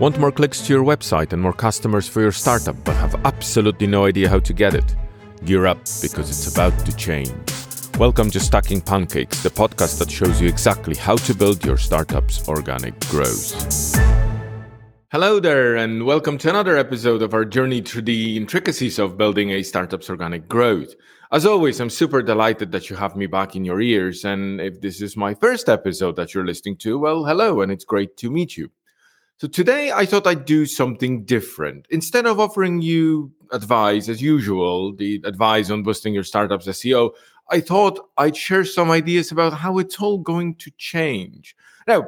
Want more clicks to your website and more customers for your startup, but have absolutely no idea how to get it? Gear up because it's about to change. Welcome to Stacking Pancakes, the podcast that shows you exactly how to build your startup's organic growth. Hello there, and welcome to another episode of our journey through the intricacies of building a startup's organic growth. As always, I'm super delighted that you have me back in your ears. And if this is my first episode that you're listening to, well, hello, and it's great to meet you. So today I thought I'd do something different. Instead of offering you advice as usual, the advice on boosting your startup's SEO, I thought I'd share some ideas about how it's all going to change. Now,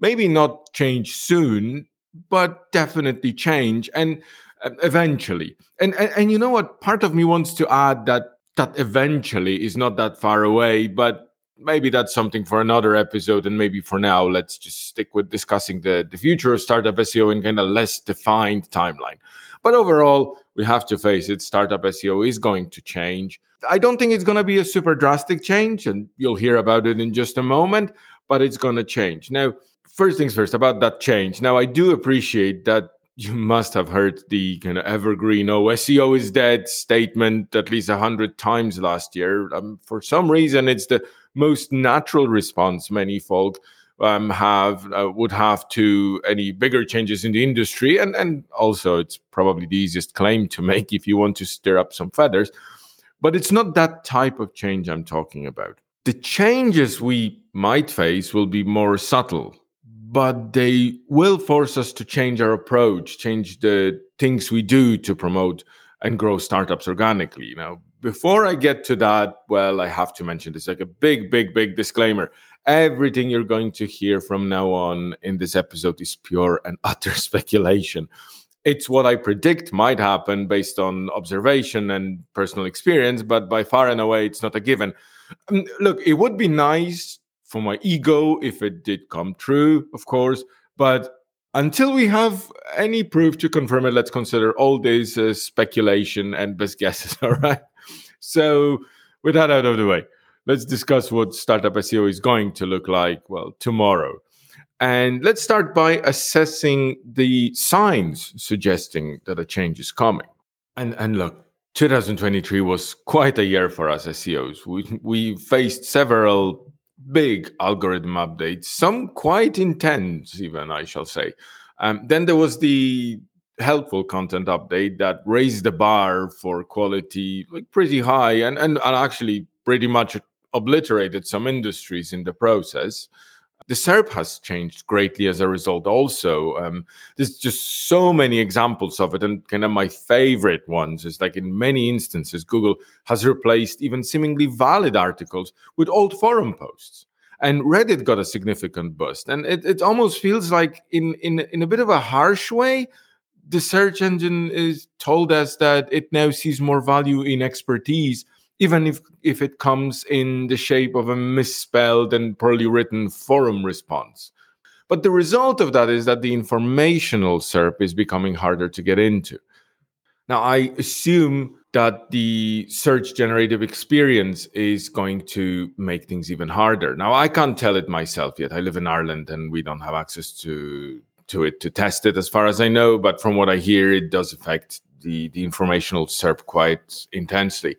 maybe not change soon, but definitely change and uh, eventually. And, and and you know what? Part of me wants to add that that eventually is not that far away, but maybe that's something for another episode. And maybe for now, let's just stick with discussing the, the future of startup SEO in kind of less defined timeline. But overall, we have to face it, startup SEO is going to change. I don't think it's going to be a super drastic change, and you'll hear about it in just a moment, but it's going to change. Now, first things first about that change. Now, I do appreciate that you must have heard the kind of evergreen "Oh, SEO is dead" statement at least a hundred times last year. Um, for some reason, it's the most natural response many folk um, have uh, would have to any bigger changes in the industry, and and also it's probably the easiest claim to make if you want to stir up some feathers. But it's not that type of change I'm talking about. The changes we might face will be more subtle but they will force us to change our approach, change the things we do to promote and grow startups organically. Now, before I get to that, well, I have to mention this like a big, big, big disclaimer. Everything you're going to hear from now on in this episode is pure and utter speculation. It's what I predict might happen based on observation and personal experience, but by far and away, it's not a given. Um, look, it would be nice for my ego if it did come true, of course. But until we have any proof to confirm it, let's consider all this uh, speculation and best guesses. All right. So, with that out of the way, let's discuss what startup SEO is going to look like, well, tomorrow. And let's start by assessing the signs suggesting that a change is coming. And, and look, 2023 was quite a year for us SEOs. We, we faced several big algorithm updates, some quite intense, even I shall say. Um, then there was the helpful content update that raised the bar for quality like pretty high and, and, and actually pretty much obliterated some industries in the process the SERP has changed greatly as a result. Also, um, there's just so many examples of it, and kind of my favorite ones is like in many instances, Google has replaced even seemingly valid articles with old forum posts, and Reddit got a significant boost. And it, it almost feels like, in in in a bit of a harsh way, the search engine is told us that it now sees more value in expertise even if if it comes in the shape of a misspelled and poorly written forum response. But the result of that is that the informational SERP is becoming harder to get into. Now, I assume that the search generative experience is going to make things even harder. Now, I can't tell it myself yet. I live in Ireland and we don't have access to to it to test it as far as I know, but from what I hear it does affect the the informational SERP quite intensely.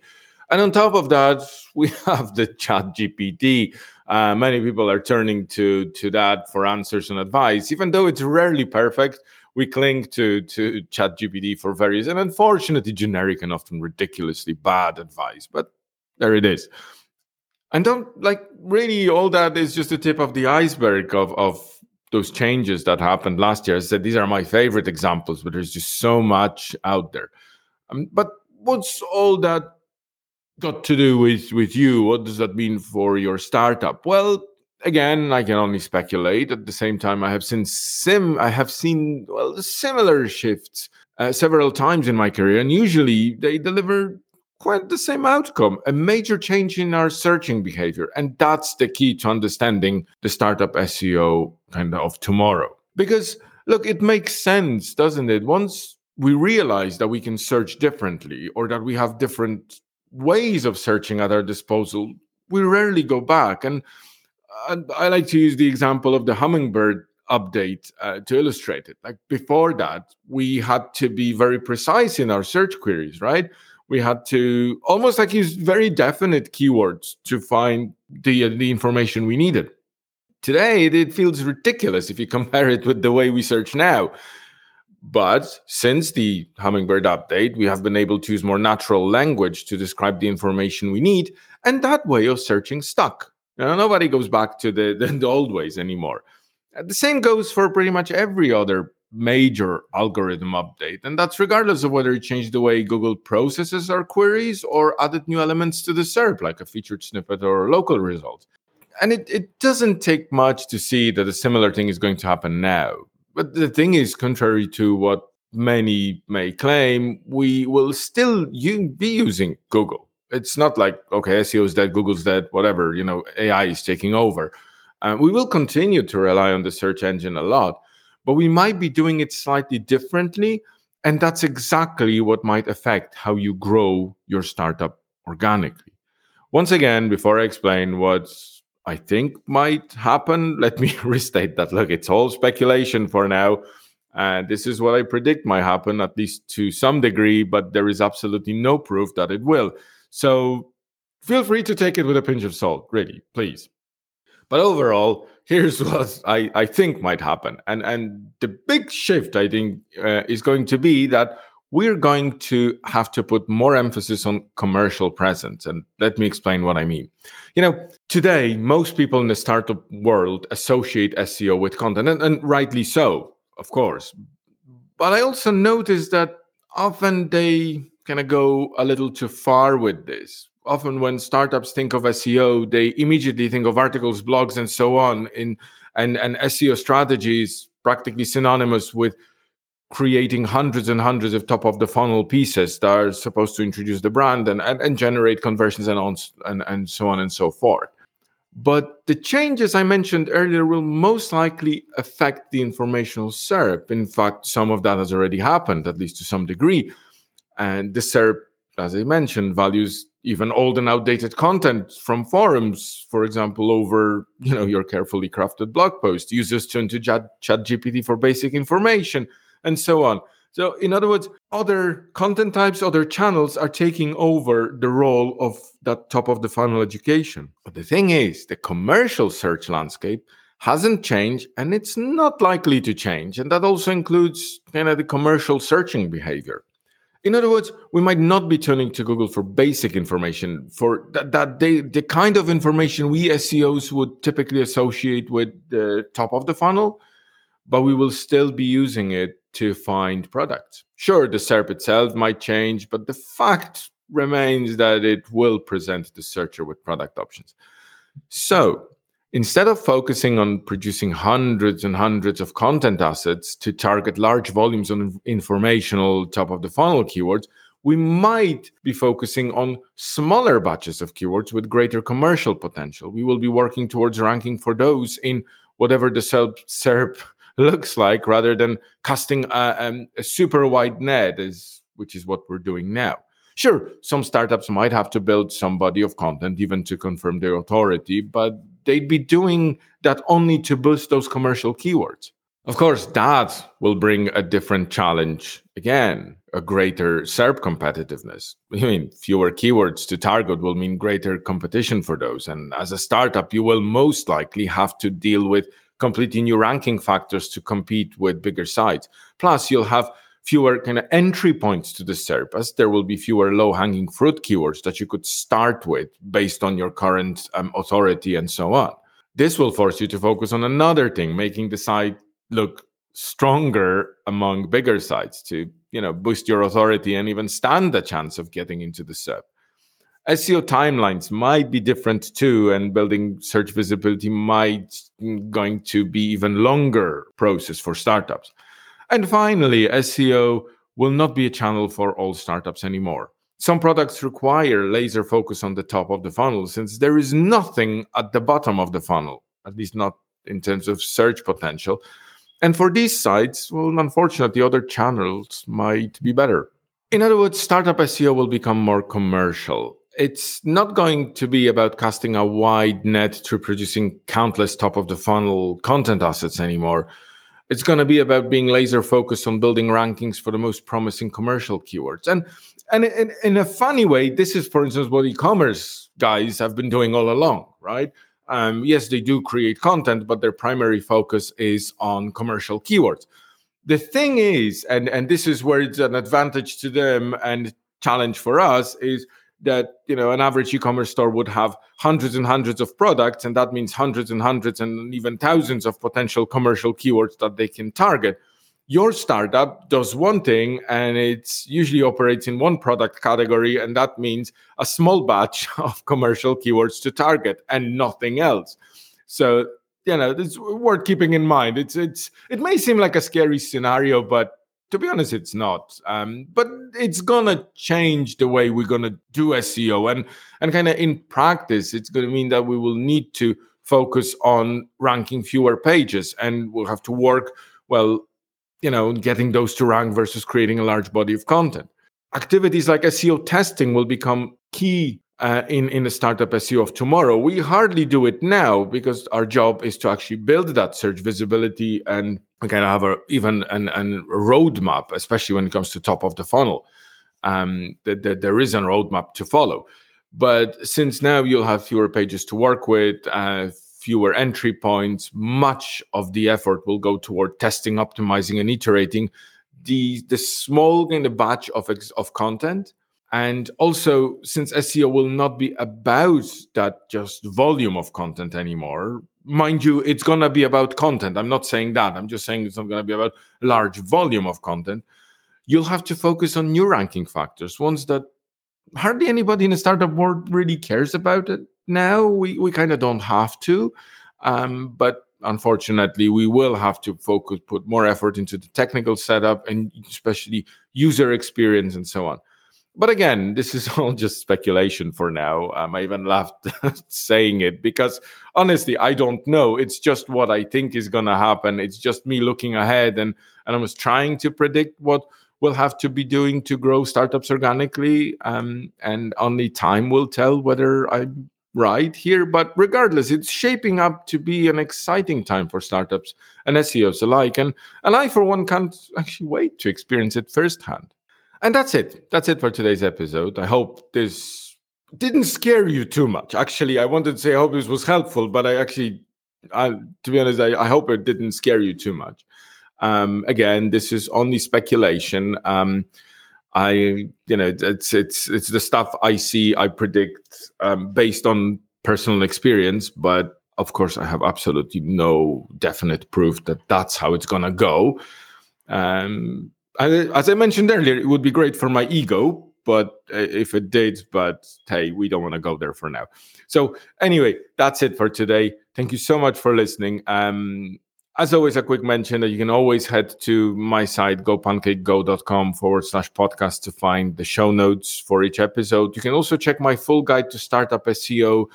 And on top of that, we have the chat GPT. Uh, many people are turning to, to that for answers and advice. Even though it's rarely perfect, we cling to, to chat GPT for various and unfortunately generic and often ridiculously bad advice. But there it is. And don't like really all that is just the tip of the iceberg of, of those changes that happened last year. I said these are my favorite examples, but there's just so much out there. Um, but what's all that got to do with with you? What does that mean for your startup? Well, again, I can only speculate. At the same time, I have seen sim I have seen well similar shifts uh, several times in my career, and usually they deliver quite the same outcome a major change in our searching behavior and that's the key to understanding the startup seo kind of, tomorrow because look it makes sense doesn't it once we realize that we can search differently or that we have different ways of searching at our disposal, we rarely go back. And I like to use the example of the hummingbird update uh, to illustrate it. Like before that, we had to be very precise in our search queries, right? We had to almost like use very definite keywords to find the, the information we needed. Today, it feels ridiculous if you compare it with the way we search now. But since the Hummingbird update, we have been able to use more natural language to describe the information we need, and that way of searching stuck. Now, nobody goes back to the, the, the old ways anymore. Uh, the same goes for pretty much every other major algorithm update, and that's regardless of whether it changed the way Google processes our queries or added new elements to the SERP, like a featured snippet or local result. And it, it doesn't take much to see that a similar thing is going to happen now. But the thing is, contrary to what many may claim, we will still be using Google. It's not like, okay, SEO is dead, Google's dead, whatever, you know, AI is taking over. Uh, we will continue to rely on the search engine a lot, but we might be doing it slightly differently. And that's exactly what might affect how you grow your startup organically. Once again, before I explain what I think might happen. Let me restate that. Look, it's all speculation for now. And this is what I predict might happen, at least to some degree, but there is absolutely no proof that it will. So feel free to take it with a pinch of salt, really, please. But overall, here's what I, I think might happen. And, and the big shift, I think, uh, is going to be that we're going to have to put more emphasis on commercial presence. And let me explain what I mean. You know, today, most people in the startup world associate SEO with content, and, and rightly so, of course. But I also notice that often they kind of go a little too far with this. Often, when startups think of SEO, they immediately think of articles, blogs, and so on. In and and SEO strategies practically synonymous with creating hundreds and hundreds of top of the funnel pieces that are supposed to introduce the brand and, and, and generate conversions and, on, and, and so on and so forth. But the changes I mentioned earlier will most likely affect the informational SERP. In fact, some of that has already happened, at least to some degree. And the SERP, as I mentioned, values even old and outdated content from forums, for example, over you know your carefully crafted blog post. Users turn to Chat, GPT for basic information and so on. So, in other words, other content types, other channels are taking over the role of that top of the funnel education. But the thing is, the commercial search landscape hasn't changed and it's not likely to change. And that also includes kind of the commercial searching behavior. In other words, we might not be turning to Google for basic information, for that, that they, the kind of information we SEOs would typically associate with the top of the funnel, but we will still be using it to find products. Sure, the SERP itself might change, but the fact remains that it will present the searcher with product options. So instead of focusing on producing hundreds and hundreds of content assets to target large volumes of informational top of the funnel keywords, we might be focusing on smaller batches of keywords with greater commercial potential. We will be working towards ranking for those in whatever the SERP looks like rather than casting a, um, a super wide net, which is what we're doing now. Sure, some startups might have to build some body of content even to confirm their authority, but they'd be doing that only to boost those commercial keywords. Of course, that will bring a different challenge again, a greater SERP competitiveness. I mean, fewer keywords to target will mean greater competition for those. And as a startup, you will most likely have to deal with completely new ranking factors to compete with bigger sites. Plus, you'll have fewer kind of entry points to the SERP, as there will be fewer low hanging fruit keywords that you could start with based on your current um, authority and so on. This will force you to focus on another thing, making the site look stronger among bigger sites to you know boost your authority and even stand a chance of getting into the SERP. SEO timelines might be different too, and building search visibility might going to be even longer process for startups. And finally, SEO will not be a channel for all startups anymore. Some products require laser focus on the top of the funnel since there is nothing at the bottom of the funnel, at least not in terms of search potential. And for these sites, well, unfortunately, other channels might be better. In other words, startup SEO will become more commercial it's not going to be about casting a wide net through producing countless top of the funnel content assets anymore. It's going to be about being laser focused on building rankings for the most promising commercial keywords. And and in, in a funny way, this is, for instance, what e-commerce guys have been doing all along, right? Um, yes, they do create content, but their primary focus is on commercial keywords. The thing is, and and this is where it's an advantage to them and challenge for us is that you know an average e-commerce store would have hundreds and hundreds of products and that means hundreds and hundreds and even thousands of potential commercial keywords that they can target. Your startup does one thing and it's usually operates in one product category and that means a small batch of commercial keywords to target and nothing else. So you know it's worth keeping in mind. It's it's it may seem like a scary scenario but to be honest, it's not. Um, but it's gonna change the way we're gonna do SEO, and and kind of in practice, it's gonna mean that we will need to focus on ranking fewer pages, and we'll have to work well, you know, getting those to rank versus creating a large body of content. Activities like SEO testing will become key uh, in in the startup SEO of tomorrow. We hardly do it now because our job is to actually build that search visibility and kind of have a even an, an roadmap, especially when it comes to top of the funnel. Um, that, that there is a roadmap to follow. But since now you'll have fewer pages to work with, uh, fewer entry points, much of the effort will go toward testing, optimizing, and iterating the the small kind of batch of of content and also, since SEO will not be about that just volume of content anymore, mind you, it's going to be about content. I'm not saying that. I'm just saying it's not going to be about large volume of content. You'll have to focus on new ranking factors, ones that hardly anybody in the startup world really cares about it now. We, we kind of don't have to. Um, but unfortunately, we will have to focus, put more effort into the technical setup and especially user experience and so on but again, this is all just speculation for now. Um, I even laughed saying it because honestly, I don't know. It's just what I think is going to happen. It's just me looking ahead, and and I was trying to predict what we'll have to be doing to grow startups organically. Um, and only time will tell whether I'm right here. But regardless, it's shaping up to be an exciting time for startups and SEOs alike. And and I, for one, can't actually wait to experience it firsthand. And that's it. That's it for today's episode. I hope this didn't scare you too much. Actually, I wanted to say I hope this was helpful, but I actually, I, to be honest, I, I hope it didn't scare you too much. Um, again, this is only speculation. Um, I, you know, it's it's it's the stuff I see, I predict um, based on personal experience, but of course, I have absolutely no definite proof that that's how it's gonna go. Um, as I mentioned earlier, it would be great for my ego, but uh, if it did, but hey, we don't want to go there for now. So anyway, that's it for today. Thank you so much for listening. Um, as always, a quick mention that you can always head to my site, gopancakego.com forward slash podcast to find the show notes for each episode. You can also check my full guide to startup SEO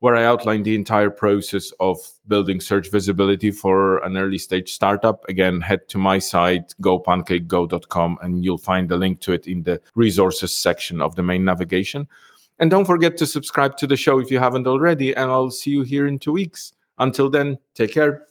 where I outline the entire process of building search visibility for an early stage startup. Again, head to my site, gopancakego.com, and you'll find the link to it in the resources section of the main navigation. And don't forget to subscribe to the show if you haven't already, and I'll see you here in two weeks. Until then, take care.